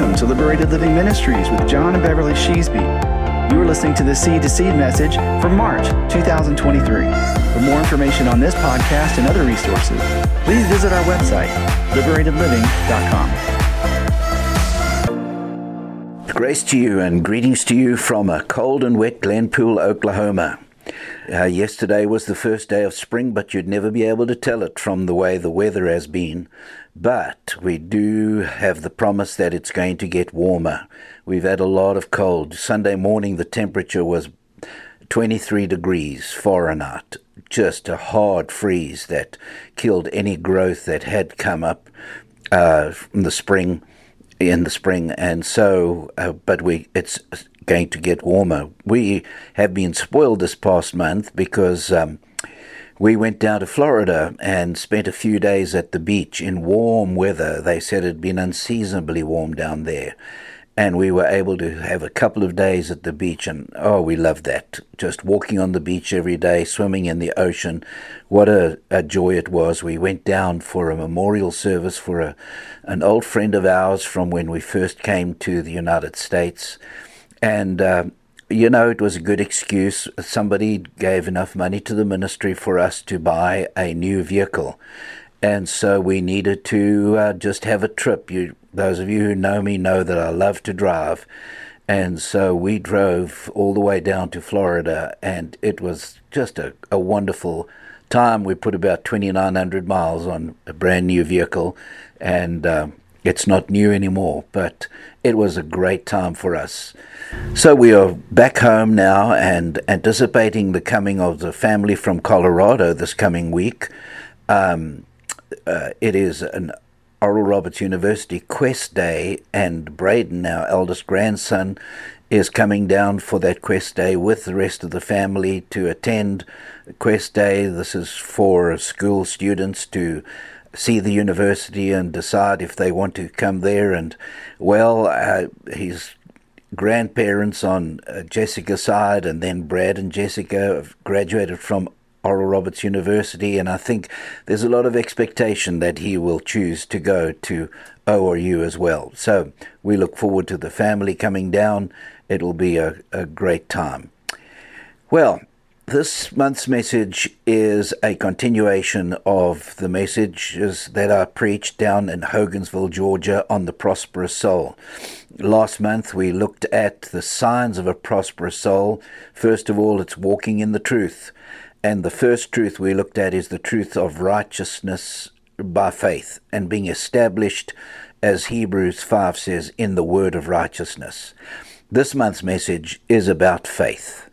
Welcome to Liberated Living Ministries with John and Beverly Sheasby. You are listening to the Seed to Seed message for March 2023. For more information on this podcast and other resources, please visit our website, liberatedliving.com. Grace to you and greetings to you from a cold and wet Glenpool, Oklahoma. Uh, yesterday was the first day of spring, but you'd never be able to tell it from the way the weather has been. But we do have the promise that it's going to get warmer. We've had a lot of cold. Sunday morning, the temperature was 23 degrees Fahrenheit. Just a hard freeze that killed any growth that had come up uh, from the spring in the spring, and so, uh, but we it's going to get warmer. We have been spoiled this past month because um, we went down to Florida and spent a few days at the beach in warm weather. They said it had been unseasonably warm down there. And we were able to have a couple of days at the beach, and oh, we loved that. Just walking on the beach every day, swimming in the ocean. What a, a joy it was. We went down for a memorial service for a, an old friend of ours from when we first came to the United States. And uh, you know, it was a good excuse. Somebody gave enough money to the ministry for us to buy a new vehicle. And so we needed to uh, just have a trip. You, those of you who know me know that I love to drive. And so we drove all the way down to Florida, and it was just a, a wonderful time. We put about 2,900 miles on a brand new vehicle, and uh, it's not new anymore, but it was a great time for us. So we are back home now and anticipating the coming of the family from Colorado this coming week. Um, uh, it is an Oral Roberts University Quest Day, and Braden, our eldest grandson, is coming down for that Quest Day with the rest of the family to attend Quest Day. This is for school students to see the university and decide if they want to come there. And well, uh, his grandparents on uh, Jessica's side, and then Brad and Jessica graduated from Oral Roberts University, and I think there's a lot of expectation that he will choose to go to ORU as well. So we look forward to the family coming down. It'll be a, a great time. Well, this month's message is a continuation of the messages that are preached down in Hogansville, Georgia on the prosperous soul. Last month we looked at the signs of a prosperous soul. First of all, it's walking in the truth. And the first truth we looked at is the truth of righteousness by faith and being established, as Hebrews 5 says, in the word of righteousness. This month's message is about faith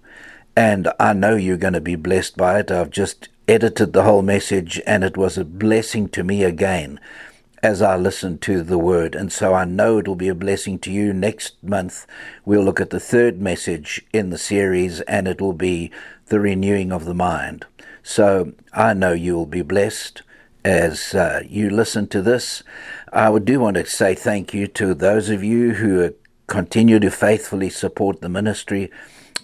and I know you're going to be blessed by it. I've just edited the whole message, and it was a blessing to me again as I listened to the word. And so I know it'll be a blessing to you. Next month, we'll look at the third message in the series, and it will be the renewing of the mind. So I know you'll be blessed as uh, you listen to this. I do want to say thank you to those of you who continue to faithfully support the ministry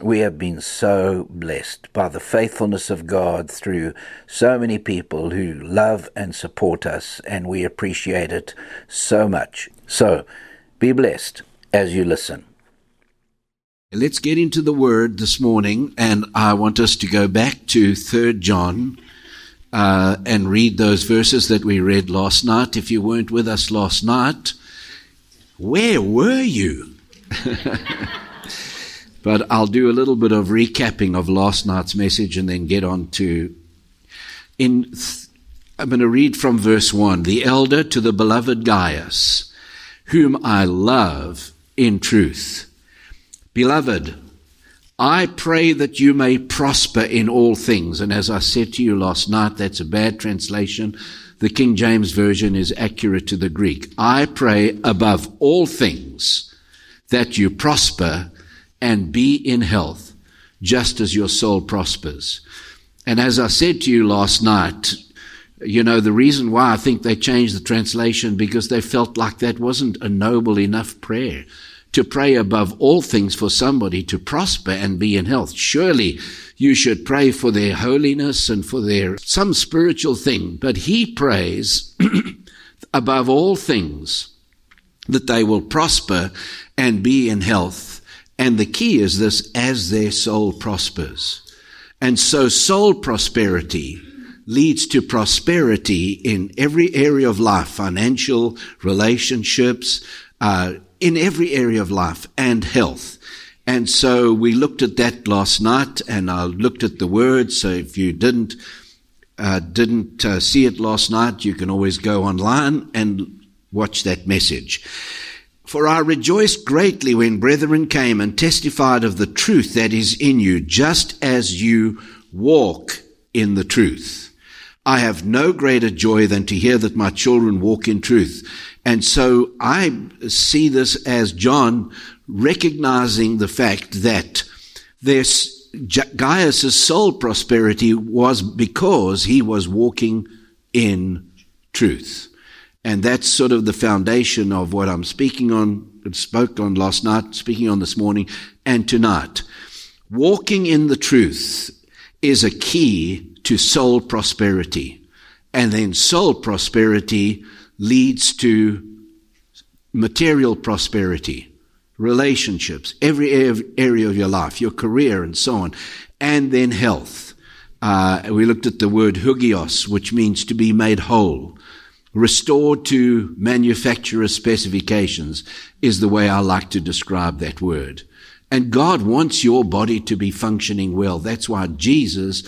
we have been so blessed by the faithfulness of God through so many people who love and support us, and we appreciate it so much. So, be blessed as you listen. Let's get into the word this morning, and I want us to go back to 3 John uh, and read those verses that we read last night. If you weren't with us last night, where were you? But I'll do a little bit of recapping of last night's message and then get on to. In, th- I'm going to read from verse 1 The elder to the beloved Gaius, whom I love in truth. Beloved, I pray that you may prosper in all things. And as I said to you last night, that's a bad translation. The King James Version is accurate to the Greek. I pray above all things that you prosper and be in health, just as your soul prospers. And as I said to you last night, you know, the reason why I think they changed the translation because they felt like that wasn't a noble enough prayer to pray above all things for somebody to prosper and be in health. Surely you should pray for their holiness and for their some spiritual thing. But he prays above all things that they will prosper and be in health. And the key is this, as their soul prospers. And so soul prosperity leads to prosperity in every area of life, financial, relationships, uh, in every area of life and health. And so we looked at that last night and I looked at the words. So if you didn't, uh, didn't uh, see it last night, you can always go online and watch that message. For I rejoiced greatly when brethren came and testified of the truth that is in you, just as you walk in the truth. I have no greater joy than to hear that my children walk in truth. And so I see this as John recognizing the fact that this Gaius' soul prosperity was because he was walking in truth. And that's sort of the foundation of what I'm speaking on, spoke on last night, speaking on this morning, and tonight. Walking in the truth is a key to soul prosperity. And then soul prosperity leads to material prosperity, relationships, every area of your life, your career, and so on. And then health. Uh, we looked at the word hugios, which means to be made whole. Restored to manufacturer specifications is the way I like to describe that word. And God wants your body to be functioning well. That's why Jesus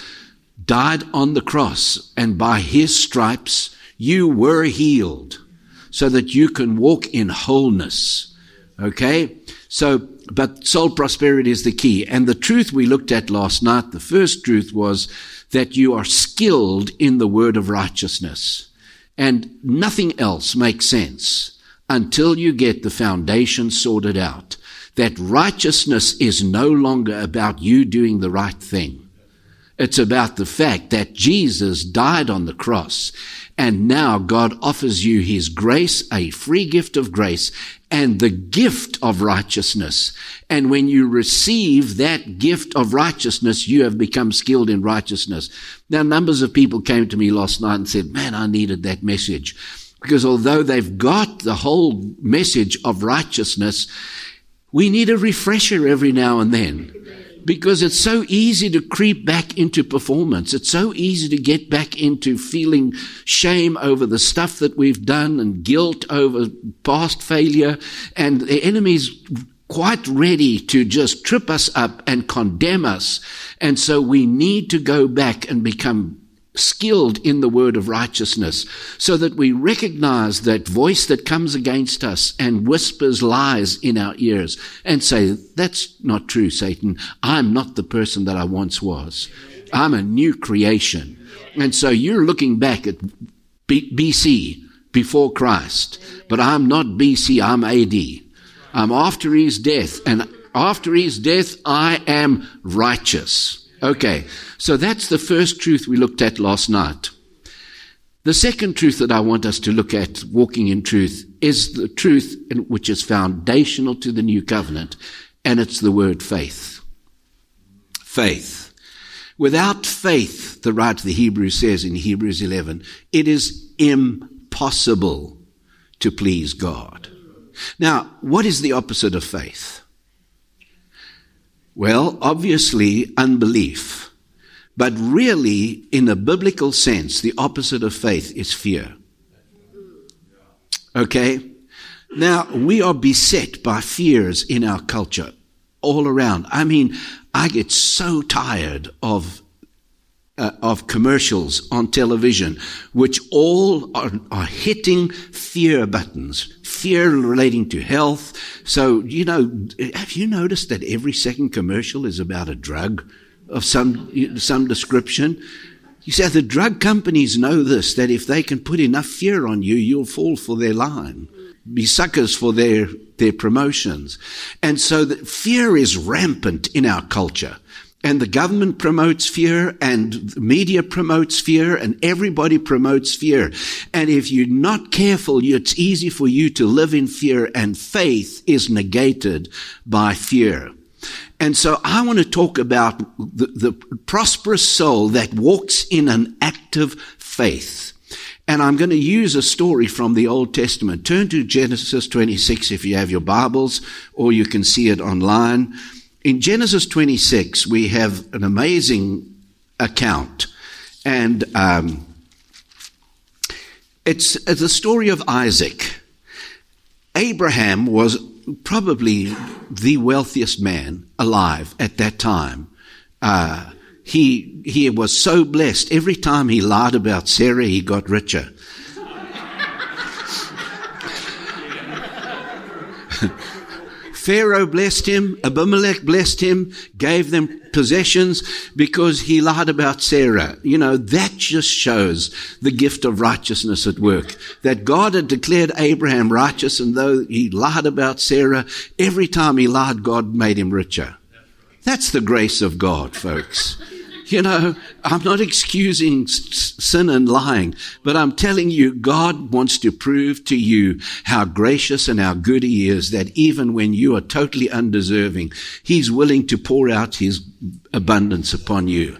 died on the cross, and by his stripes you were healed so that you can walk in wholeness. Okay? So, but soul prosperity is the key. And the truth we looked at last night, the first truth was that you are skilled in the word of righteousness. And nothing else makes sense until you get the foundation sorted out. That righteousness is no longer about you doing the right thing. It's about the fact that Jesus died on the cross and now God offers you His grace, a free gift of grace and the gift of righteousness. And when you receive that gift of righteousness, you have become skilled in righteousness. Now, numbers of people came to me last night and said, man, I needed that message. Because although they've got the whole message of righteousness, we need a refresher every now and then because it's so easy to creep back into performance. It's so easy to get back into feeling shame over the stuff that we've done and guilt over past failure. And the enemy's quite ready to just trip us up and condemn us. And so we need to go back and become skilled in the word of righteousness so that we recognize that voice that comes against us and whispers lies in our ears and say, that's not true, Satan. I'm not the person that I once was. I'm a new creation. And so you're looking back at B- BC before Christ, but I'm not BC, I'm AD. I'm after his death and after his death, I am righteous. Okay, so that's the first truth we looked at last night. The second truth that I want us to look at, walking in truth, is the truth which is foundational to the new covenant, and it's the word faith. Faith. Without faith, the writer of the Hebrews says in Hebrews 11, it is impossible to please God. Now, what is the opposite of faith? Well, obviously, unbelief. But really, in a biblical sense, the opposite of faith is fear. Okay? Now, we are beset by fears in our culture all around. I mean, I get so tired of uh, of commercials on television, which all are, are hitting fear buttons, fear relating to health. So, you know, have you noticed that every second commercial is about a drug of some, some description? You see, the drug companies know this, that if they can put enough fear on you, you'll fall for their line, be suckers for their, their promotions. And so the fear is rampant in our culture and the government promotes fear and media promotes fear and everybody promotes fear. And if you're not careful, it's easy for you to live in fear and faith is negated by fear. And so I want to talk about the, the prosperous soul that walks in an active faith. And I'm going to use a story from the Old Testament. Turn to Genesis 26 if you have your Bibles, or you can see it online. In Genesis 26, we have an amazing account. And um, it's, it's the story of Isaac. Abraham was probably the wealthiest man alive at that time. Uh, he, he was so blessed. Every time he lied about Sarah, he got richer. Pharaoh blessed him, Abimelech blessed him, gave them possessions because he lied about Sarah. You know, that just shows the gift of righteousness at work. That God had declared Abraham righteous, and though he lied about Sarah, every time he lied, God made him richer. That's the grace of God, folks. You know, I'm not excusing sin and lying, but I'm telling you, God wants to prove to you how gracious and how good He is that even when you are totally undeserving, He's willing to pour out His abundance upon you.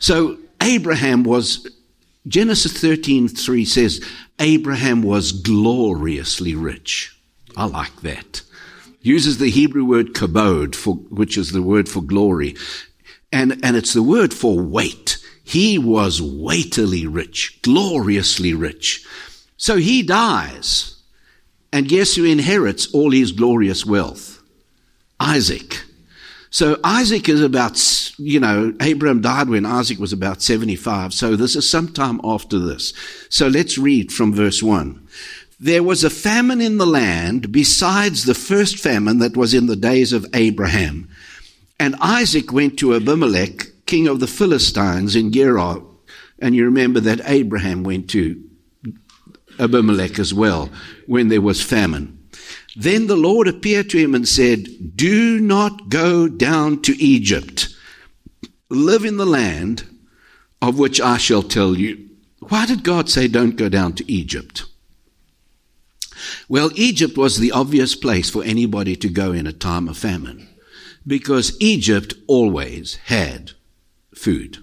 So Abraham was, Genesis 13, 3 says, Abraham was gloriously rich. I like that uses the Hebrew word kabod, for, which is the word for glory. And, and it's the word for weight. He was weightily rich, gloriously rich. So he dies. And guess who inherits all his glorious wealth? Isaac. So Isaac is about, you know, Abraham died when Isaac was about 75. So this is sometime after this. So let's read from verse 1. There was a famine in the land besides the first famine that was in the days of Abraham. And Isaac went to Abimelech, king of the Philistines in Gerar. And you remember that Abraham went to Abimelech as well when there was famine. Then the Lord appeared to him and said, Do not go down to Egypt. Live in the land of which I shall tell you. Why did God say, Don't go down to Egypt? Well, Egypt was the obvious place for anybody to go in a time of famine because Egypt always had food.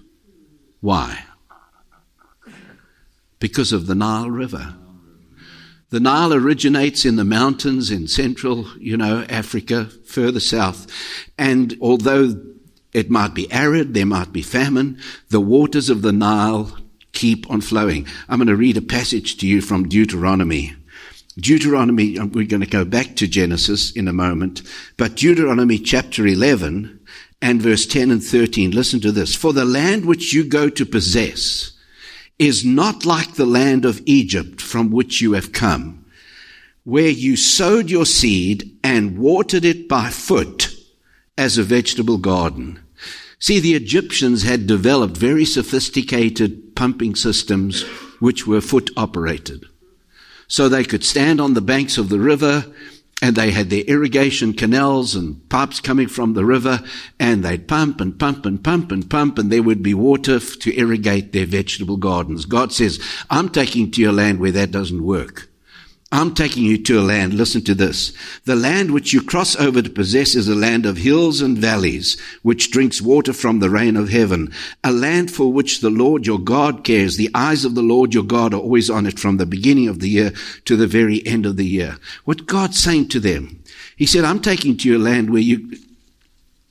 Why? Because of the Nile River. The Nile originates in the mountains in central, you know, Africa, further south. And although it might be arid, there might be famine, the waters of the Nile keep on flowing. I'm going to read a passage to you from Deuteronomy Deuteronomy, we're going to go back to Genesis in a moment, but Deuteronomy chapter 11 and verse 10 and 13, listen to this. For the land which you go to possess is not like the land of Egypt from which you have come, where you sowed your seed and watered it by foot as a vegetable garden. See, the Egyptians had developed very sophisticated pumping systems which were foot operated. So they could stand on the banks of the river and they had their irrigation canals and pipes coming from the river and they'd pump and pump and pump and pump and there would be water to irrigate their vegetable gardens. God says, I'm taking to your land where that doesn't work. I'm taking you to a land, listen to this. The land which you cross over to possess is a land of hills and valleys, which drinks water from the rain of heaven. A land for which the Lord your God cares. The eyes of the Lord your God are always on it from the beginning of the year to the very end of the year. What God's saying to them, He said, I'm taking to you a land where you,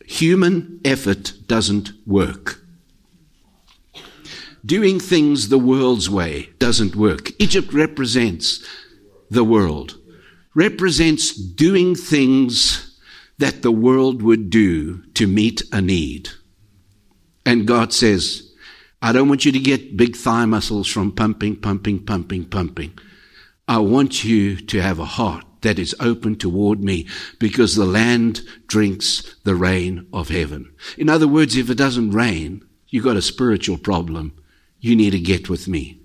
human effort doesn't work. Doing things the world's way doesn't work. Egypt represents the world, represents doing things that the world would do to meet a need. And God says, I don't want you to get big thigh muscles from pumping, pumping, pumping, pumping. I want you to have a heart that is open toward me because the land drinks the rain of heaven. In other words, if it doesn't rain, you've got a spiritual problem. You need to get with me.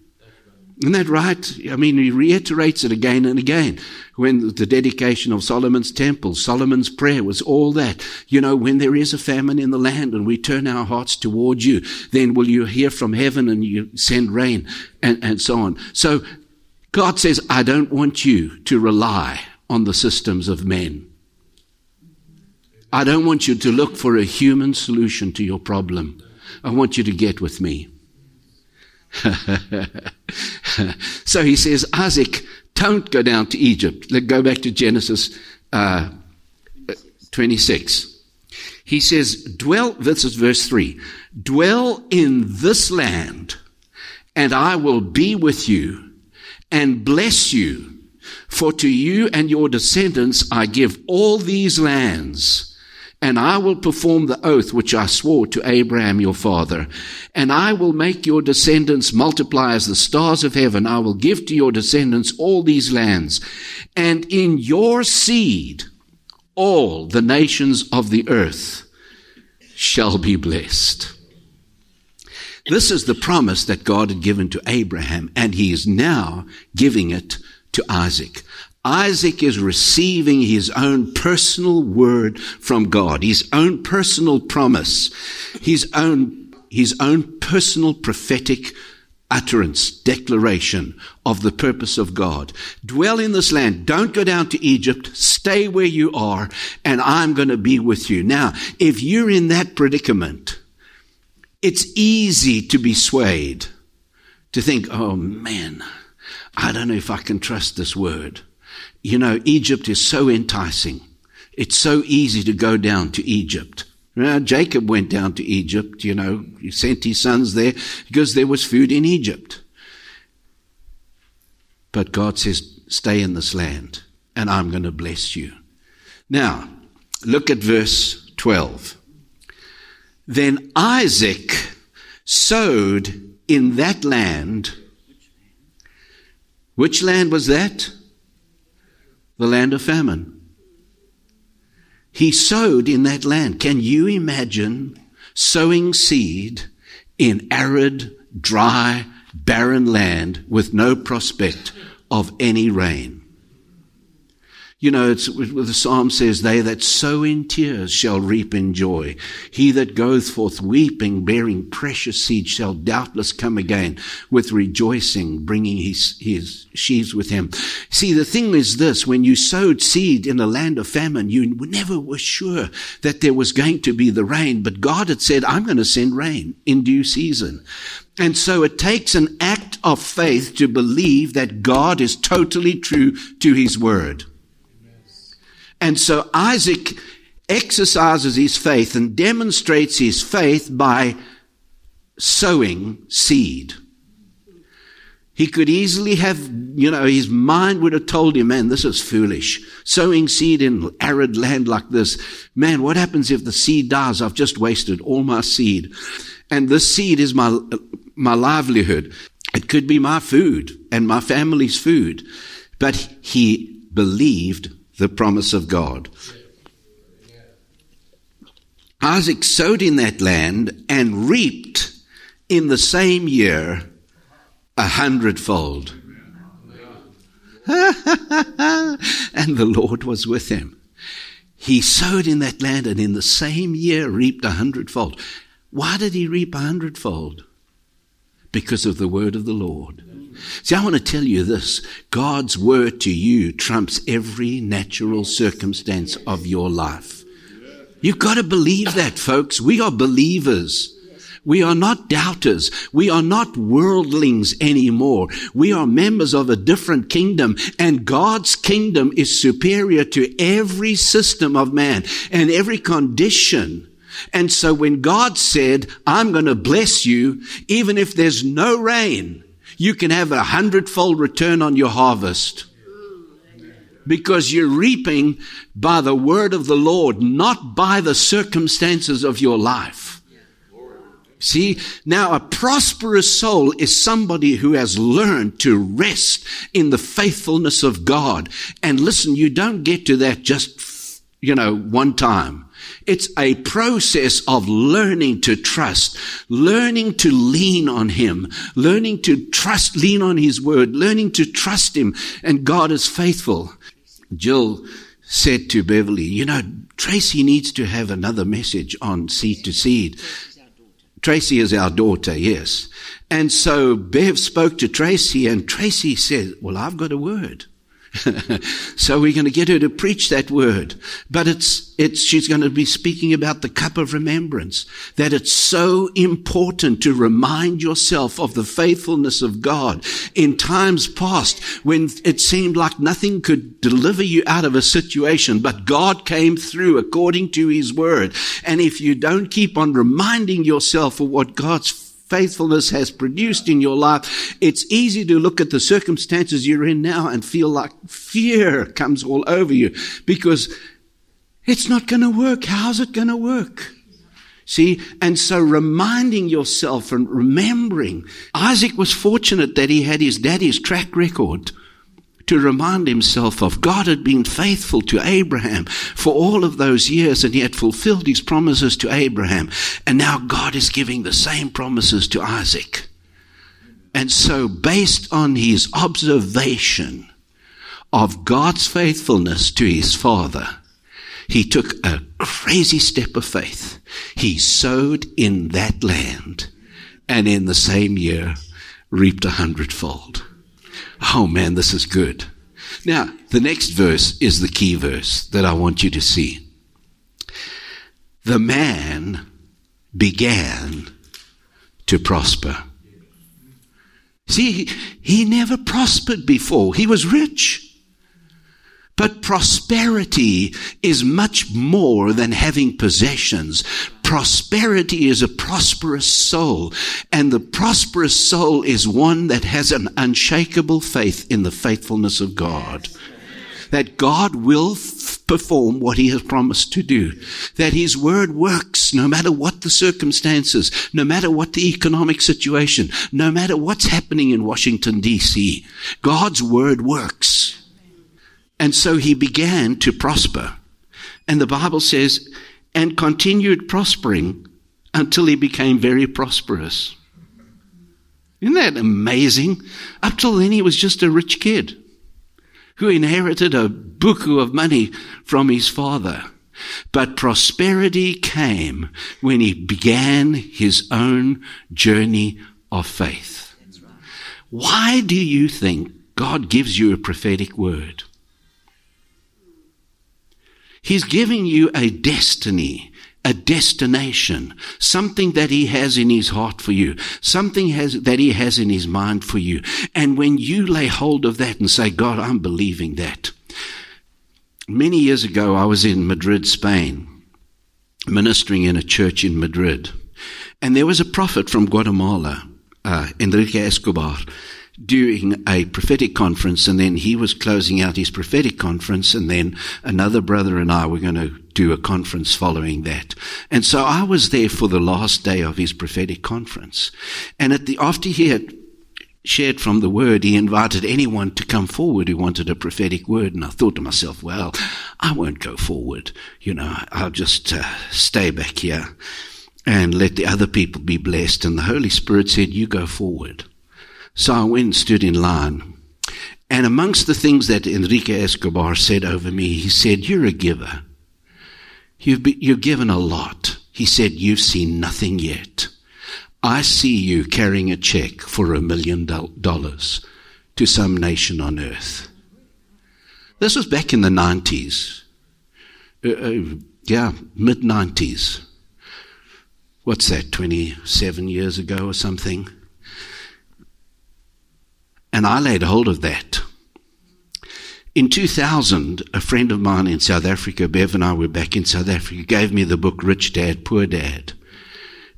Isn't that right? I mean, he reiterates it again and again. When the dedication of Solomon's temple, Solomon's prayer was all that. You know, when there is a famine in the land and we turn our hearts towards you, then will you hear from heaven and you send rain and, and so on. So God says, I don't want you to rely on the systems of men. I don't want you to look for a human solution to your problem. I want you to get with me. so he says, Isaac, don't go down to Egypt. Let's go back to Genesis uh, 26. He says, dwell, this is verse 3, dwell in this land, and I will be with you and bless you. For to you and your descendants I give all these lands and I will perform the oath which I swore to Abraham your father. And I will make your descendants multiply as the stars of heaven. I will give to your descendants all these lands. And in your seed, all the nations of the earth shall be blessed. This is the promise that God had given to Abraham, and he is now giving it to Isaac. Isaac is receiving his own personal word from God, his own personal promise, his own, his own personal prophetic utterance, declaration of the purpose of God. Dwell in this land. Don't go down to Egypt. Stay where you are, and I'm going to be with you. Now, if you're in that predicament, it's easy to be swayed, to think, oh man, I don't know if I can trust this word. You know, Egypt is so enticing. It's so easy to go down to Egypt. Now, Jacob went down to Egypt, you know, he sent his sons there because there was food in Egypt. But God says, stay in this land and I'm going to bless you. Now, look at verse 12. Then Isaac sowed in that land. Which land was that? The land of famine. He sowed in that land. Can you imagine sowing seed in arid, dry, barren land with no prospect of any rain? You know, it's the psalm says, they that sow in tears shall reap in joy. He that goeth forth weeping, bearing precious seed shall doubtless come again with rejoicing, bringing his, his sheaves with him. See, the thing is this, when you sowed seed in a land of famine, you never were sure that there was going to be the rain, but God had said, I'm going to send rain in due season. And so it takes an act of faith to believe that God is totally true to his word. And so Isaac exercises his faith and demonstrates his faith by sowing seed. He could easily have, you know, his mind would have told him, man, this is foolish. Sowing seed in arid land like this. Man, what happens if the seed dies? I've just wasted all my seed. And this seed is my, my livelihood. It could be my food and my family's food. But he believed the promise of God. Isaac sowed in that land and reaped in the same year a hundredfold. and the Lord was with him. He sowed in that land and in the same year reaped a hundredfold. Why did he reap a hundredfold? Because of the word of the Lord. See, I want to tell you this. God's word to you trumps every natural circumstance of your life. You've got to believe that, folks. We are believers. We are not doubters. We are not worldlings anymore. We are members of a different kingdom and God's kingdom is superior to every system of man and every condition. And so when God said, I'm going to bless you, even if there's no rain, you can have a hundredfold return on your harvest. Because you're reaping by the word of the Lord, not by the circumstances of your life. See, now a prosperous soul is somebody who has learned to rest in the faithfulness of God. And listen, you don't get to that just, you know, one time. It's a process of learning to trust, learning to lean on Him, learning to trust, lean on His word, learning to trust Him, and God is faithful. Jill said to Beverly, you know, Tracy needs to have another message on seed to seed. Tracy is our daughter, yes. And so Bev spoke to Tracy and Tracy said, well, I've got a word. so we're going to get her to preach that word. But it's, it's, she's going to be speaking about the cup of remembrance. That it's so important to remind yourself of the faithfulness of God in times past when it seemed like nothing could deliver you out of a situation, but God came through according to his word. And if you don't keep on reminding yourself of what God's faithfulness has produced in your life, it's easy to look at the circumstances you're in now and feel like fear comes all over you because it's not going to work. How's it going to work? See, and so reminding yourself and remembering, Isaac was fortunate that he had his daddy's track record to remind himself of God had been faithful to Abraham for all of those years and he had fulfilled his promises to Abraham. And now God is giving the same promises to Isaac. And so based on his observation of God's faithfulness to his father, he took a crazy step of faith. He sowed in that land and in the same year reaped a hundredfold. Oh man, this is good. Now, the next verse is the key verse that I want you to see. The man began to prosper. See, he, never prospered before. He was rich. But prosperity is much more than having possessions. Prosperity is a prosperous soul, and the prosperous soul is one that has an unshakable faith in the faithfulness of God that God will f- perform what he has promised to do. That his word works no matter what the circumstances, no matter what the economic situation, no matter what's happening in Washington DC. God's word works. And so he began to prosper. And the Bible says, and continued prospering until he became very prosperous. Isn't that amazing? Up till then, he was just a rich kid who inherited a buku of money from his father. But prosperity came when he began his own journey of faith. Why do you think God gives you a prophetic word? He's giving you a destiny, a destination, something that He has in His heart for you, something has, that He has in His mind for you. And when you lay hold of that and say, God, I'm believing that. Many years ago, I was in Madrid, Spain, ministering in a church in Madrid. And there was a prophet from Guatemala, uh, Enrique Escobar, doing a prophetic conference, and then he was closing out his prophetic conference, and then another brother and I were going to do a conference following that. And so I was there for the last day of his prophetic conference. And at the, after he had shared from the word, he invited anyone to come forward who wanted a prophetic word. And I thought to myself, well, I won't go forward. You know, I'll just uh, stay back here and let the other people be blessed. And the Holy Spirit said, you go forward. So I went and stood in line. And amongst the things that Enrique Escobar said over me, he said, You're a giver. You've, be, you've given a lot. He said, You've seen nothing yet. I see you carrying a check for a million dollars to some nation on earth. This was back in the 90s. Uh, uh, yeah, mid 90s. What's that, 27 years ago or something? And I laid hold of that. In 2000, a friend of mine in South Africa, Bev and I were back in South Africa, gave me the book Rich Dad, Poor Dad.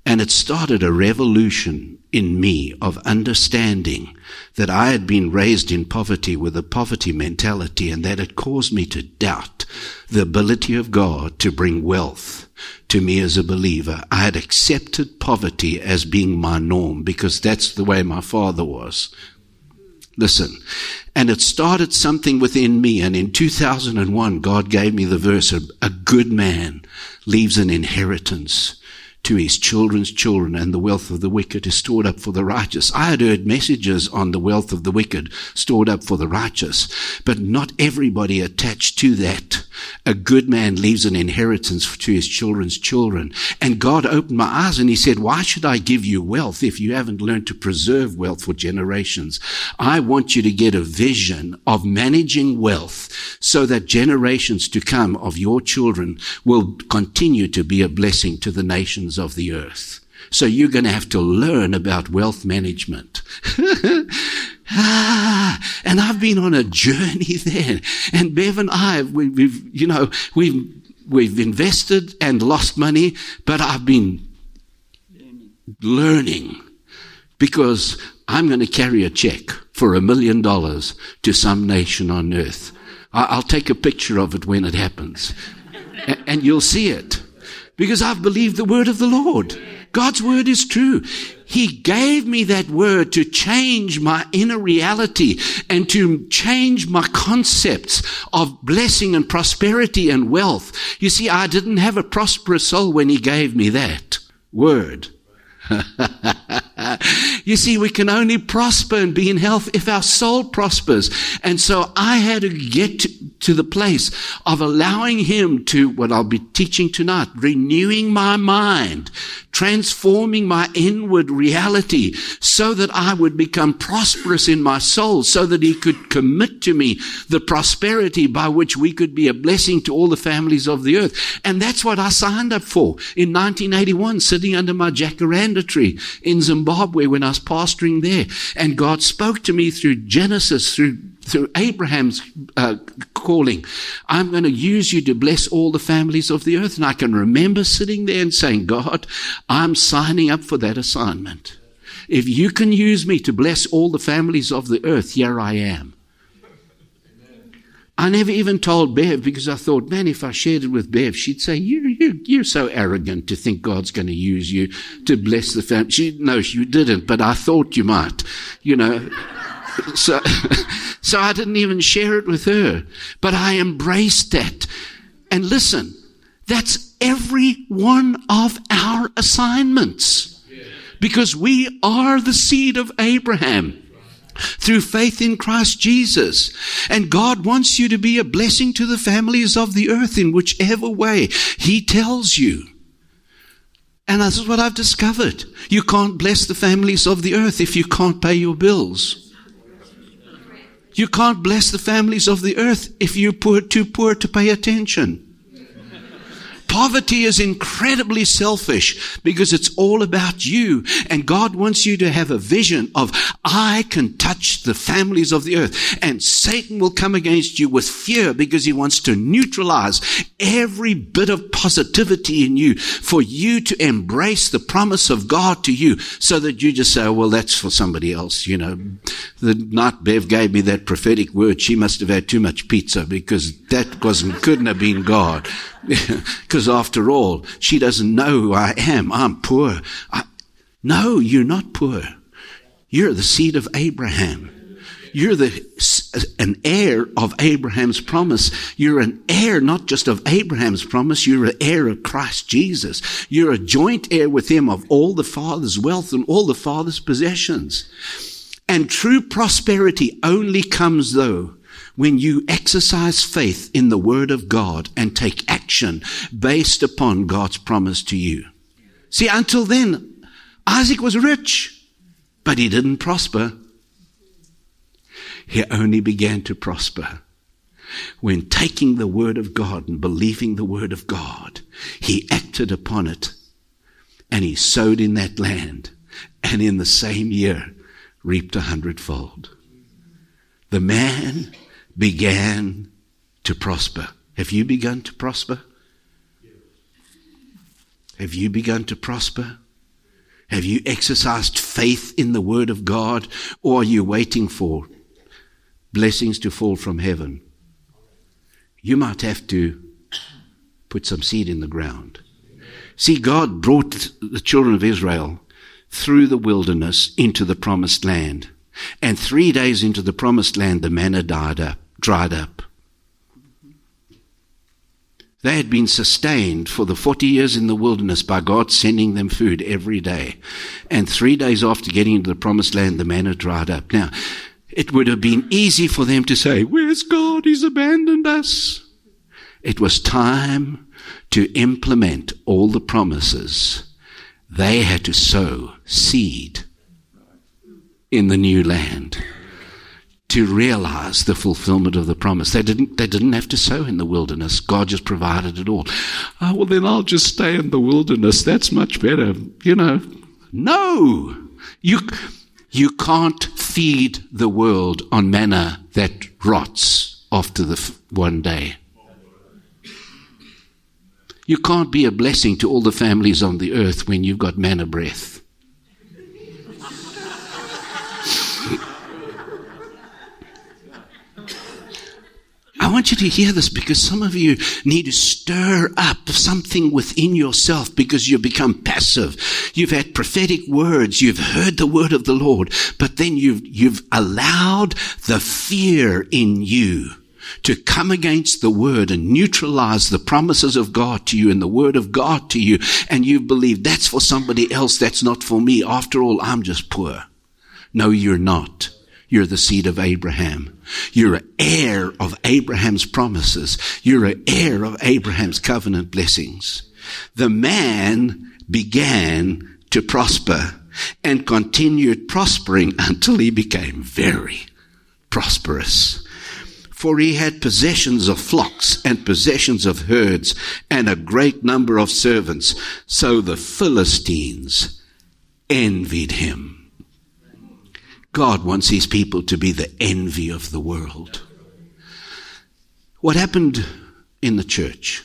And it started a revolution in me of understanding that I had been raised in poverty with a poverty mentality and that it caused me to doubt the ability of God to bring wealth to me as a believer. I had accepted poverty as being my norm because that's the way my father was. Listen. And it started something within me. And in 2001, God gave me the verse, a, good man leaves an inheritance to his children's children, and the wealth of the wicked is stored up for the righteous. I had heard messages on the wealth of the wicked stored up for the righteous, but not everybody attached to that. A good man leaves an inheritance to his children's children. And God opened my eyes and he said, why should I give you wealth if you haven't learned to preserve wealth for generations? I want you to get a vision of managing wealth so that generations to come of your children will continue to be a blessing to the nations of the earth. So you're going to have to learn about wealth management. ah, and I've been on a journey there. And Bev and I, we, we've, you know, we've, we've invested and lost money, but I've been learning because I'm going to carry a check for a million dollars to some nation on earth. I'll take a picture of it when it happens and you'll see it because I've believed the word of the Lord. God's word is true. He gave me that word to change my inner reality and to change my concepts of blessing and prosperity and wealth. You see, I didn't have a prosperous soul when he gave me that word. you see, we can only prosper and be in health if our soul prospers. And so I had to get to, the place of allowing Him to, what I'll be teaching tonight, renewing my mind, transforming my inward reality so that I would become prosperous in my soul, so that He could commit to me the prosperity by which we could be a blessing to all the families of the earth. And that's what I signed up for in 1981, sitting under my jacaranda tree in Zimbabwe when I was pastoring there. And God spoke to me through Genesis, through through Abraham's uh, calling, I'm going to use you to bless all the families of the earth. And I can remember sitting there and saying, God, I'm signing up for that assignment. If you can use me to bless all the families of the earth, here I am. I never even told Bev because I thought, man, if I shared it with Bev, she'd say, you, you, you're so arrogant to think God's going to use you to bless the family. She, no, you didn't, but I thought you might, you know. so, so I didn't even share it with her, but I embraced that. And listen, that's every one of our assignments because we are the seed of Abraham through faith in Christ Jesus. And God wants you to be a blessing to the families of the earth in whichever way He tells you. And this is what I've discovered. You can't bless the families of the earth if you can't pay your bills. You can't bless the families of the earth if you're poor, too poor to pay attention. Poverty is incredibly selfish because it's all about you. And God wants you to have a vision of, I can touch the families of the earth. And Satan will come against you with fear because he wants to neutralize every bit of positivity in you for you to embrace the promise of God to you so that you just say, oh, well, that's for somebody else. You know, the night Bev gave me that prophetic word, she must have had too much pizza because that wasn't, couldn't have been God. Because after all, she doesn't know who I am. I'm poor. I, no, you're not poor. You're the seed of Abraham. You're the, an heir of Abraham's promise. You're an heir not just of Abraham's promise, you're an heir of Christ Jesus. You're a joint heir with him of all the Father's wealth and all the Father's possessions. And true prosperity only comes though when you exercise faith in the Word of God and take action based upon God's promise to you. See, until then, Isaac was rich, but he didn't prosper. He only began to prosper when taking the Word of God and believing the Word of God, he acted upon it and he sowed in that land and in the same year reaped a hundredfold. The man began to prosper. Have you begun to prosper? Have you begun to prosper? Have you exercised faith in the Word of God, or are you waiting for blessings to fall from heaven? You might have to put some seed in the ground. See, God brought the children of Israel through the wilderness into the promised land. And three days into the promised land, the manna died up dried up. They had been sustained for the 40 years in the wilderness by God sending them food every day. And three days after getting into the promised land, the manna dried up. Now, it would have been easy for them to say, Where's God? He's abandoned us. It was time to implement all the promises. They had to sow seed in the new land to realize the fulfillment of the promise. They didn't, they didn't have to sow in the wilderness. God just provided it all. Oh, well, then I'll just stay in the wilderness. That's much better. You know, no. You, you can't feed the world on manna that rots after the f- one day. You can't be a blessing to all the families on the earth when you've got manna breath. Want you to hear this because some of you need to stir up something within yourself because you've become passive. You've had prophetic words. You've heard the word of the Lord, but then you've, you've allowed the fear in you to come against the word and neutralize the promises of God to you and the word of God to you. And you believe that's for somebody else. That's not for me. After all, I'm just poor. No, you're not. You're the seed of Abraham. You're an heir of Abraham's promises. You're an heir of Abraham's covenant blessings. The man began to prosper and continued prospering until he became very prosperous. For he had possessions of flocks and possessions of herds and a great number of servants. So the Philistines envied him. God wants his people to be the envy of the world. What happened in the church?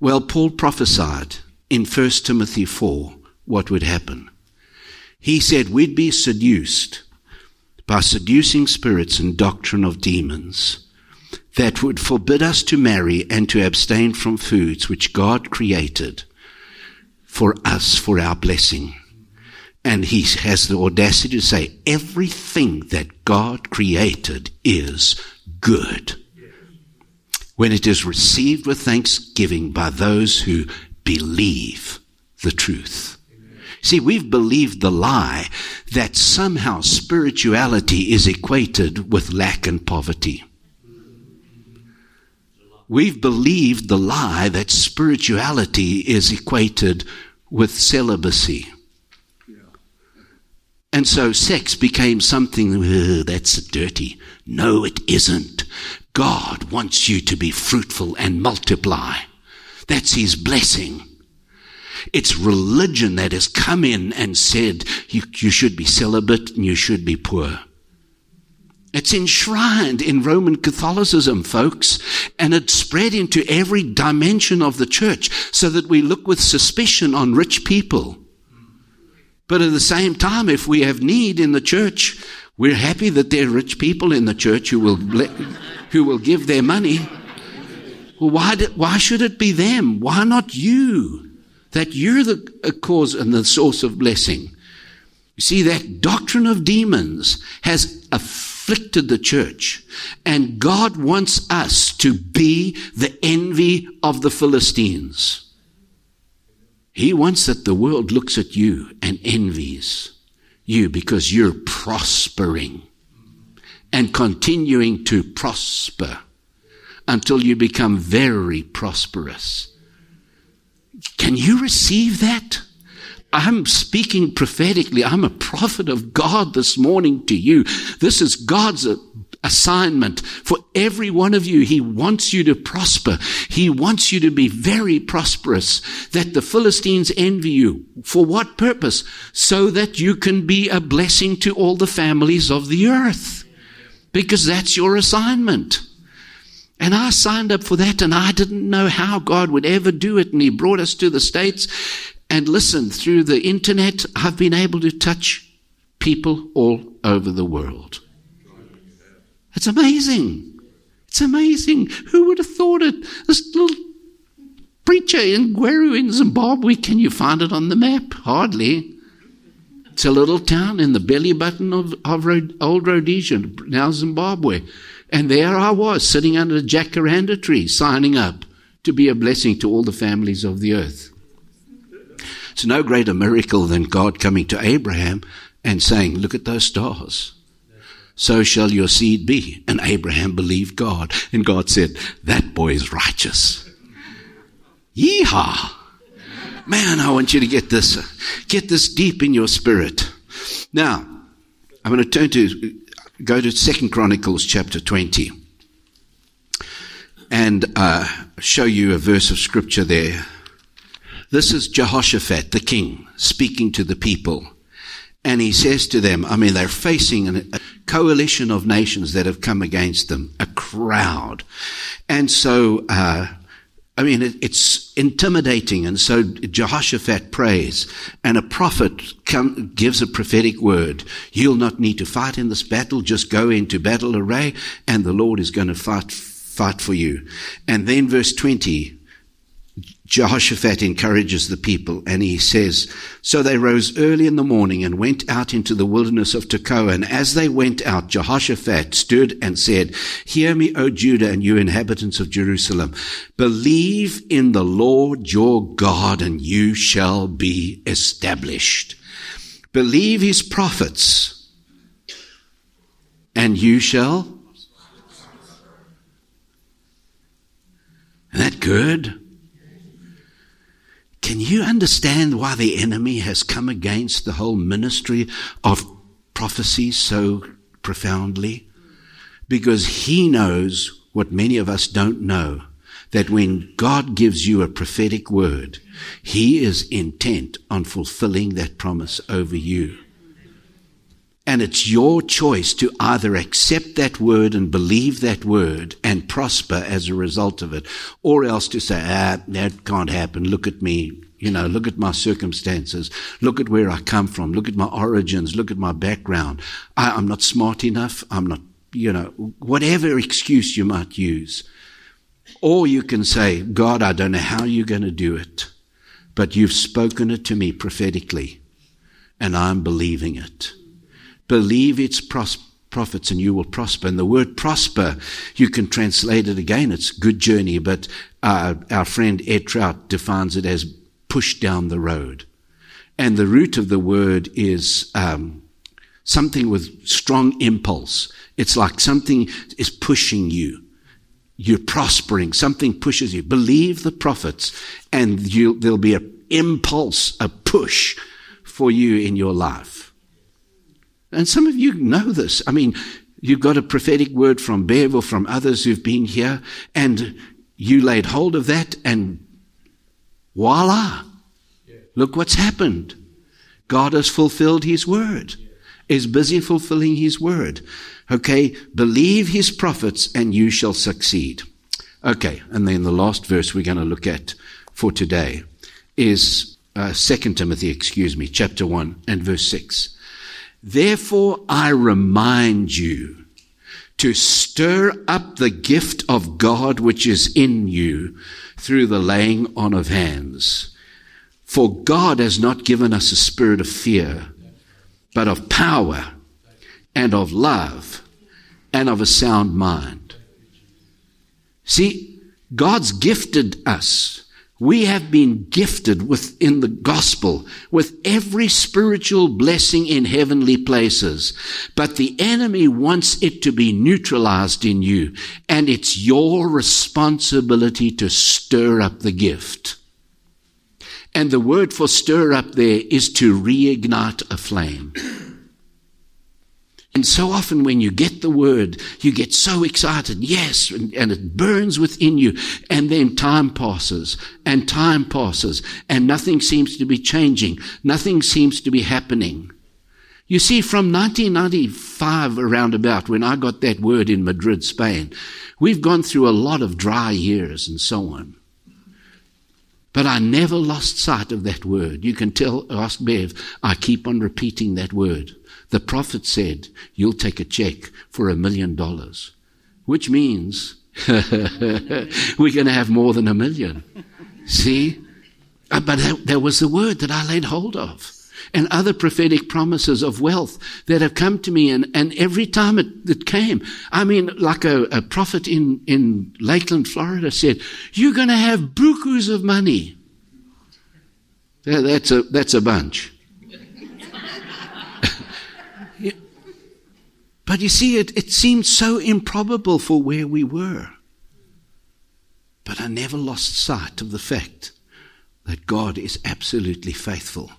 Well, Paul prophesied in 1 Timothy 4 what would happen. He said we'd be seduced by seducing spirits and doctrine of demons that would forbid us to marry and to abstain from foods which God created for us for our blessing. And he has the audacity to say everything that God created is good. When it is received with thanksgiving by those who believe the truth. See, we've believed the lie that somehow spirituality is equated with lack and poverty. We've believed the lie that spirituality is equated with celibacy. And so sex became something that's dirty. No, it isn't. God wants you to be fruitful and multiply. That's His blessing. It's religion that has come in and said you, you should be celibate and you should be poor. It's enshrined in Roman Catholicism, folks, and it's spread into every dimension of the church so that we look with suspicion on rich people but at the same time, if we have need in the church, we're happy that there are rich people in the church who will, who will give their money. Well, why, did, why should it be them? Why not you? That you're the cause and the source of blessing. You see, that doctrine of demons has afflicted the church. And God wants us to be the envy of the Philistines. He wants that the world looks at you and envies you because you're prospering and continuing to prosper until you become very prosperous. Can you receive that? I'm speaking prophetically. I'm a prophet of God this morning to you. This is God's assignment for every one of you. He wants you to prosper. He wants you to be very prosperous, that the Philistines envy you. For what purpose? So that you can be a blessing to all the families of the earth. Because that's your assignment. And I signed up for that and I didn't know how God would ever do it. And He brought us to the States. And listen, through the internet, I've been able to touch people all over the world. It's amazing. It's amazing. Who would have thought it? This little preacher in Gweru in Zimbabwe, can you find it on the map? Hardly. It's a little town in the belly button of, of old Rhodesia, now Zimbabwe. And there I was, sitting under a jacaranda tree, signing up to be a blessing to all the families of the earth. It's no greater miracle than God coming to Abraham and saying, Look at those stars. So shall your seed be. And Abraham believed God. And God said, That boy is righteous. Yeehaw! Man, I want you to get this, get this deep in your spirit. Now, I'm going to turn to, go to Second Chronicles chapter 20 and uh, show you a verse of scripture there. This is Jehoshaphat, the king, speaking to the people. And he says to them, I mean, they're facing a coalition of nations that have come against them, a crowd. And so, uh, I mean, it, it's intimidating. And so Jehoshaphat prays, and a prophet come, gives a prophetic word. You'll not need to fight in this battle. Just go into battle array, and the Lord is going to fight fight for you. And then verse 20, Jehoshaphat encourages the people and he says, So they rose early in the morning and went out into the wilderness of Tekoa. And as they went out, Jehoshaphat stood and said, Hear me, O Judah and you inhabitants of Jerusalem. Believe in the Lord your God and you shall be established. Believe his prophets and you shall Isn't that good? Can you understand why the enemy has come against the whole ministry of prophecy so profoundly? Because he knows what many of us don't know that when God gives you a prophetic word, he is intent on fulfilling that promise over you. And it's your choice to either accept that word and believe that word and prosper as a result of it, or else to say, ah, that can't happen. Look at me. You know, look at my circumstances. Look at where I come from. Look at my origins. Look at my background. I, I'm not smart enough. I'm not, you know, whatever excuse you might use. Or you can say, God, I don't know how you're going to do it, but you've spoken it to me prophetically, and I'm believing it. Believe its pros- prophets and you will prosper. And the word prosper, you can translate it again. It's good journey, but uh, our friend Ed Trout defines it as push down the road. And the root of the word is um, something with strong impulse. It's like something is pushing you. You're prospering. Something pushes you. Believe the prophets, and there'll be an impulse, a push for you in your life. And some of you know this. I mean, you've got a prophetic word from Bev or from others who've been here, and you laid hold of that, and voila! Look what's happened. God has fulfilled His word, is busy fulfilling His word. Okay, believe His prophets, and you shall succeed. Okay, and then the last verse we're going to look at for today is uh, 2 Timothy, excuse me, chapter 1 and verse 6. Therefore, I remind you to stir up the gift of God which is in you through the laying on of hands. For God has not given us a spirit of fear, but of power and of love and of a sound mind. See, God's gifted us we have been gifted within the gospel with every spiritual blessing in heavenly places. But the enemy wants it to be neutralized in you. And it's your responsibility to stir up the gift. And the word for stir up there is to reignite a flame. And so often when you get the word, you get so excited, yes, and, and, it burns within you. And then time passes, and time passes, and nothing seems to be changing. Nothing seems to be happening. You see, from 1995 around about, when I got that word in Madrid, Spain, we've gone through a lot of dry years and so on. But I never lost sight of that word. You can tell, ask Bev, I keep on repeating that word. The prophet said, You'll take a check for a million dollars, which means we're going to have more than a million. See? Uh, but that, that was the word that I laid hold of. and other prophetic promises of wealth that have come to me. And, and every time it, it came, I mean, like a, a prophet in, in Lakeland, Florida said, you're going to have bukus of money. That's a, that's a bunch. But you see, it, it seemed so improbable for where we were. But I never lost sight of the fact that God is absolutely faithful.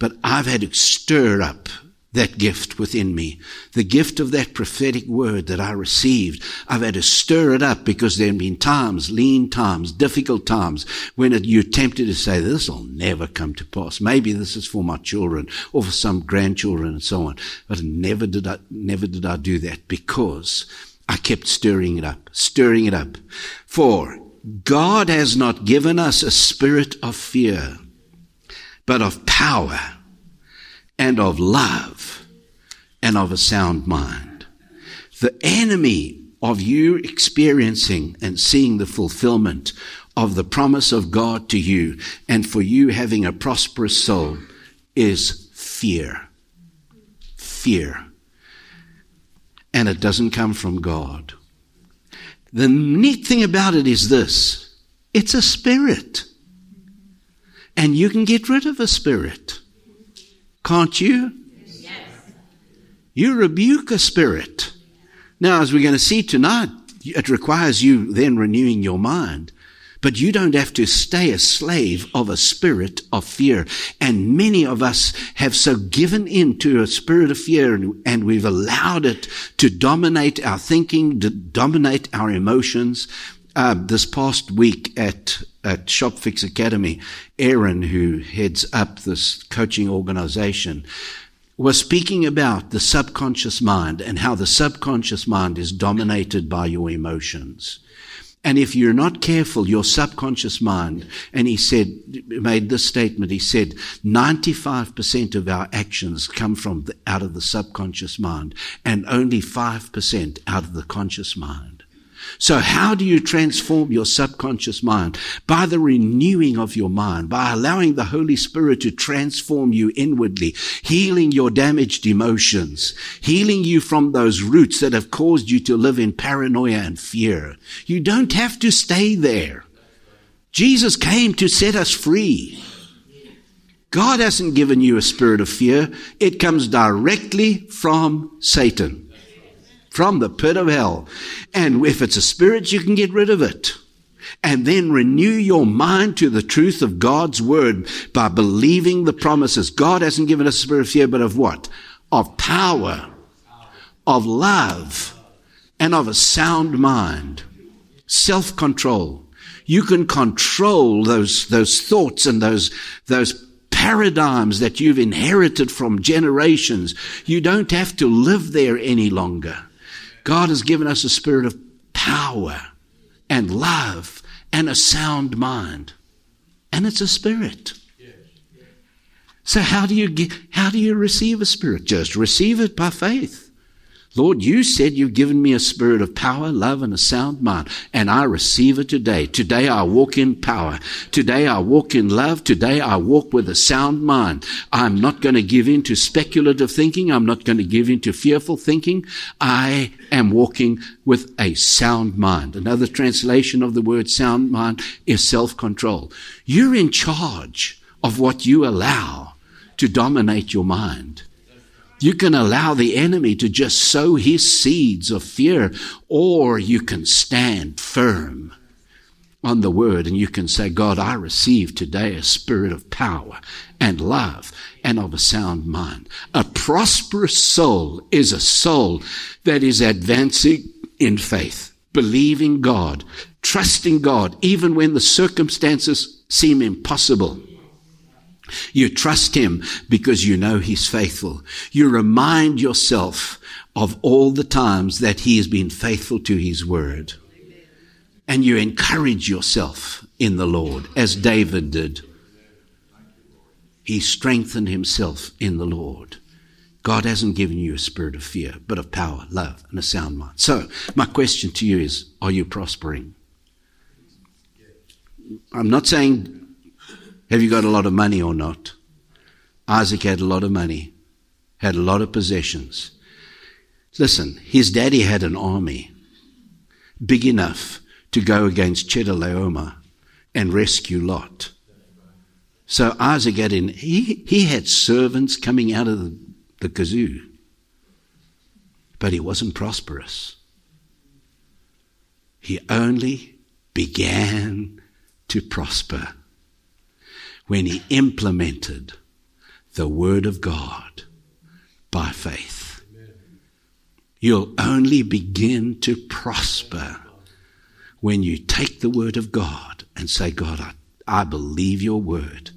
But I've had to stir up that gift within me, the gift of that prophetic word that I received. I've had to stir it up because there have been times, lean times, difficult times when it, you're tempted to say, this will never come to pass. Maybe this is for my children or for some grandchildren and so on. But never did I, never did I do that because I kept stirring it up, stirring it up. For God has not given us a spirit of fear, but of power and of love and of a sound mind. The enemy of you experiencing and seeing the fulfillment of the promise of God to you and for you having a prosperous soul is fear. Fear. And it doesn't come from God. The neat thing about it is this it's a spirit. And you can get rid of a spirit. Can't you? Yes. You rebuke a spirit. Now, as we're going to see tonight, it requires you then renewing your mind. But you don't have to stay a slave of a spirit of fear. And many of us have so given in to a spirit of fear and, we've allowed it to dominate our thinking, to dominate our emotions. Uh, this past week at, at Shopfix Academy, Aaron, who heads up this coaching organization, was speaking about the subconscious mind and how the subconscious mind is dominated by your emotions. And if you're not careful, your subconscious mind, and he said, made this statement, he said, 95% of our actions come from the, out of the subconscious mind and only 5% out of the conscious mind. So how do you transform your subconscious mind? By the renewing of your mind, by allowing the Holy Spirit to transform you inwardly, healing your damaged emotions, healing you from those roots that have caused you to live in paranoia and fear. You don't have to stay there. Jesus came to set us free. God hasn't given you a spirit of fear. It comes directly from Satan from the pit of hell. And if it's a spirit, you can get rid of it. And then renew your mind to the truth of God's word by believing the promises. God hasn't given us a spirit of fear, but of what? Of power, of love, and of a sound mind. Self-control. You can control those, those thoughts and those, those paradigms that you've inherited from generations. You don't have to live there any longer. God has given us a spirit of power and love and a sound mind. And it's a spirit. So how do you get, how do you receive a spirit? Just receive it by faith. Lord, you said you've given me a spirit of power, love, and a sound mind, and I receive it today. Today I walk in power. Today I walk in love. Today I walk with a sound mind. I'm not going to give in to speculative thinking. I'm not going to give in to fearful thinking. I am walking with a sound mind. Another translation of the word sound mind is self-control. You're in charge of what you allow to dominate your mind. You can allow the enemy to just sow his seeds of fear, or you can stand firm on the word and you can say, God, I receive today a spirit of power and love and of a sound mind. A prosperous soul is a soul that is advancing in faith, believing God, trusting God, even when the circumstances seem impossible. You trust Him because you know He's faithful. You remind yourself of all the times that He has been faithful to His word. And you encourage yourself in the Lord as David did. He strengthened himself in the Lord. God hasn't given you a spirit of fear, but of power, love, and a sound mind. So, my question to you is Are you prospering? I'm not saying have you got a lot of money or not? Isaac had a lot of money, had a lot of possessions. Listen, his daddy had an army big enough to go against Chedorlaomer and rescue Lot. So Isaac had in, he, he had servants coming out of the, the kazoo, but he wasn't prosperous. He only began to prosper when he implemented the Word of God by faith. You'll only begin to prosper when you take the Word of God and say, God, I I believe your word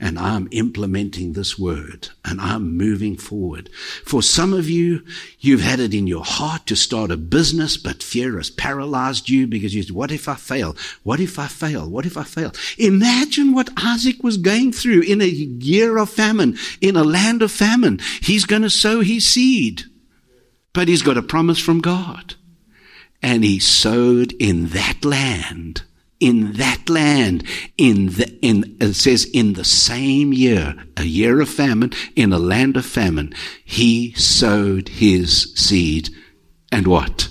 and I'm implementing this word and I'm moving forward. For some of you, you've had it in your heart to start a business, but fear has paralyzed you because you, said, what if I fail? What if I fail? What if I fail? Imagine what Isaac was going through in a year of famine, in a land of famine. He's going to sow his seed, but he's got a promise from God. And he sowed in that land in that land, in the, in, it says in the same year, a year of famine, in a land of famine, he sowed his seed. And what?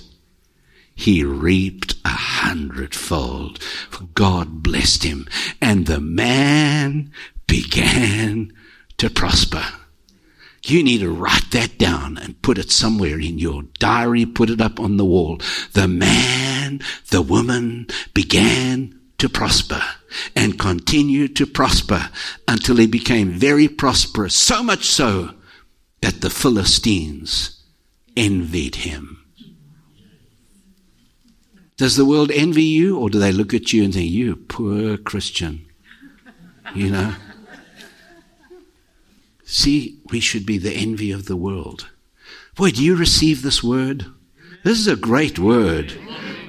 He reaped a hundredfold. For God blessed him. And the man began to prosper. You need to write that down and put it somewhere in your diary, put it up on the wall. The man, the woman began to prosper and continued to prosper until he became very prosperous, so much so that the Philistines envied him. Does the world envy you or do they look at you and think, you poor Christian? You know? See, we should be the envy of the world. Boy, do you receive this word? This is a great word.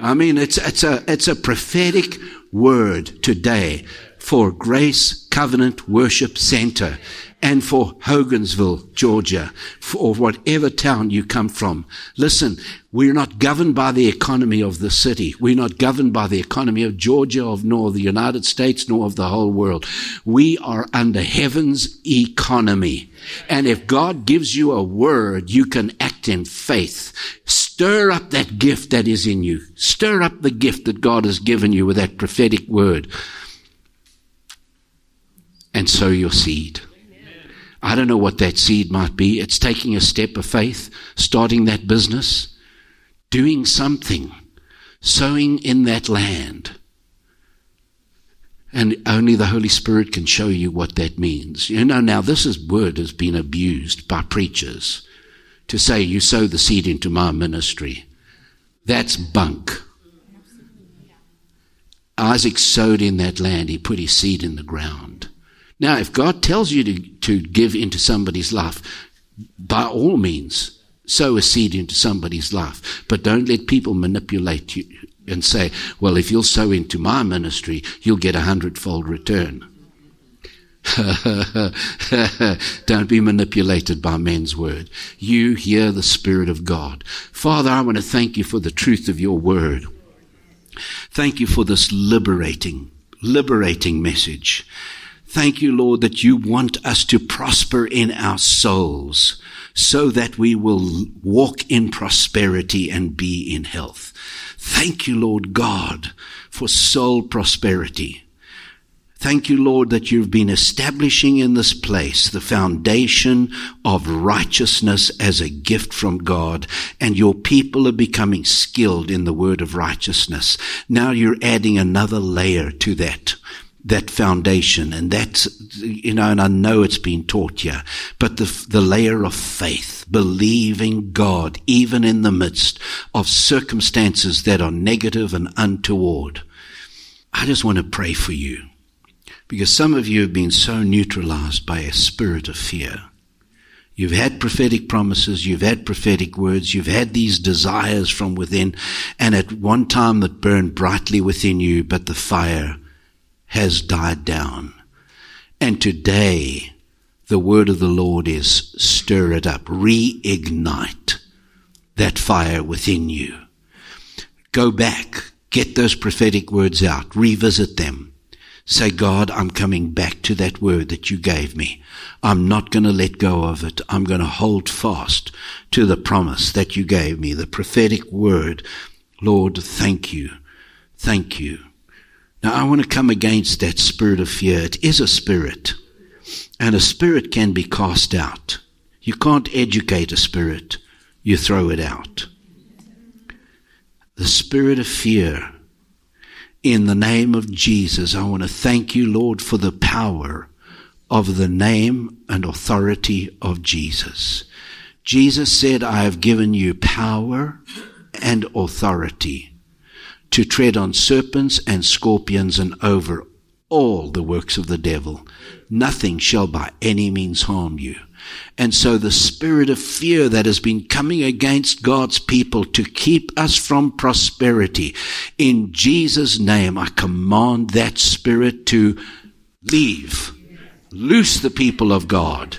I mean, it's, it's, a, it's a prophetic word today for Grace Covenant Worship Center and for Hogansville, Georgia, or whatever town you come from. Listen, we're not governed by the economy of the city. We're not governed by the economy of Georgia, of nor the United States, nor of the whole world. We are under heaven's economy. And if God gives you a word, you can act in faith. Stir up that gift that is in you. Stir up the gift that God has given you with that prophetic word. And sow your seed. I don't know what that seed might be. It's taking a step of faith, starting that business, doing something, sowing in that land. And only the Holy Spirit can show you what that means. You know, now this is, word has been abused by preachers to say, you sow the seed into my ministry. That's bunk. Isaac sowed in that land. He put his seed in the ground. Now, if God tells you to, to give into somebody's life, by all means, sow a seed into somebody's life. But don't let people manipulate you and say, well, if you'll sow into my ministry, you'll get a hundredfold return. Don't be manipulated by men's word. You hear the Spirit of God. Father, I want to thank you for the truth of your word. Thank you for this liberating, liberating message. Thank you, Lord, that you want us to prosper in our souls so that we will walk in prosperity and be in health. Thank you, Lord God, for soul prosperity. Thank you, Lord, that you've been establishing in this place the foundation of righteousness as a gift from God, and your people are becoming skilled in the word of righteousness. Now you're adding another layer to that that foundation. And that's you know and I know it's been taught here but the the layer of faith believing God even in the midst of circumstances that are negative and untoward. I just want to pray for you because some of you have been so neutralized by a spirit of fear. You've had prophetic promises, you've had prophetic words, you've had these desires from within, and at one time that burned brightly within you, but the fire has died down. And today, the word of the Lord is stir it up, reignite that fire within you. Go back, get those prophetic words out, revisit them. Say, God, I'm coming back to that word that you gave me. I'm not going to let go of it. I'm going to hold fast to the promise that you gave me, the prophetic word. Lord, thank you. Thank you. Now I want to come against that spirit of fear. It is a spirit. And a spirit can be cast out. You can't educate a spirit. You throw it out. The spirit of fear in the name of Jesus, I want to thank you, Lord, for the power of the name and authority of Jesus. Jesus said, I have given you power and authority to tread on serpents and scorpions and over all the works of the devil. Nothing shall by any means harm you. And so the spirit of fear that has been coming against God's people to keep us from prosperity, in Jesus' name, I command that spirit to leave. Loose the people of God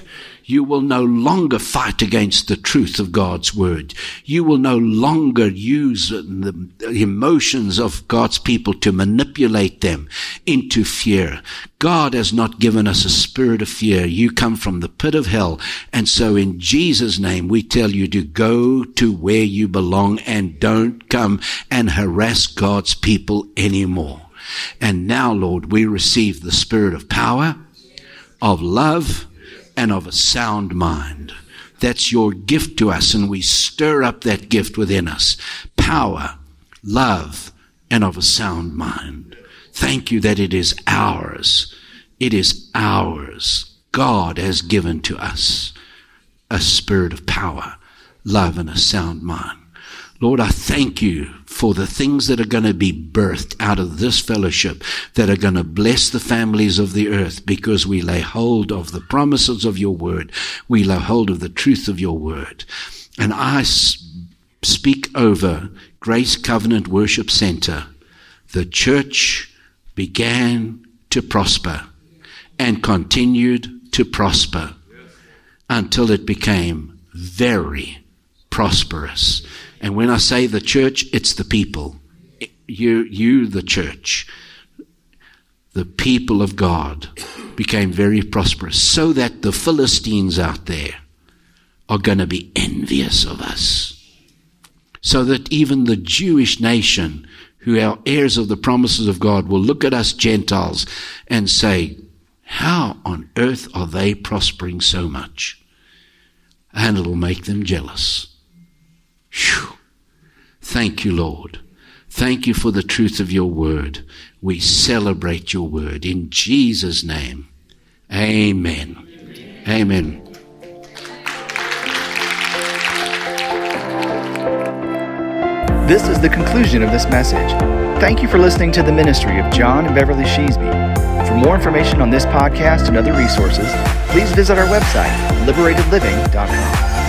you will no longer fight against the truth of God's word. You will no longer use the emotions of God's people to manipulate them into fear. God has not given us a spirit of fear. You come from the pit of hell. And so in Jesus' name, we tell you to go to where you belong and don't come and harass God's people anymore. And now, Lord, we receive the spirit of power, of love, and of a sound mind. That's your gift to us, and we stir up that gift within us. Power, love, and of a sound mind. Thank you that it is ours. It is ours. God has given to us a spirit of power, love, and a sound mind. Lord, I thank you for the things that are going to be birthed out of this fellowship that are going to bless the families of the earth because we lay hold of the promises of your word. We lay hold of the truth of your word. And I speak over Grace Covenant Worship Center. The church began to prosper and continued to prosper until it became very prosperous. And when I say the church, it's the people. You, you, the church, the people of God became very prosperous so that the Philistines out there are going to be envious of us. So that even the Jewish nation, who are heirs of the promises of God, will look at us Gentiles and say, How on earth are they prospering so much? And it'll make them jealous. Whew. Thank you, Lord. Thank you for the truth of your word. We celebrate your word in Jesus' name. Amen. Amen. This is the conclusion of this message. Thank you for listening to the ministry of John and Beverly Sheasby. For more information on this podcast and other resources, please visit our website, liberatedliving.com.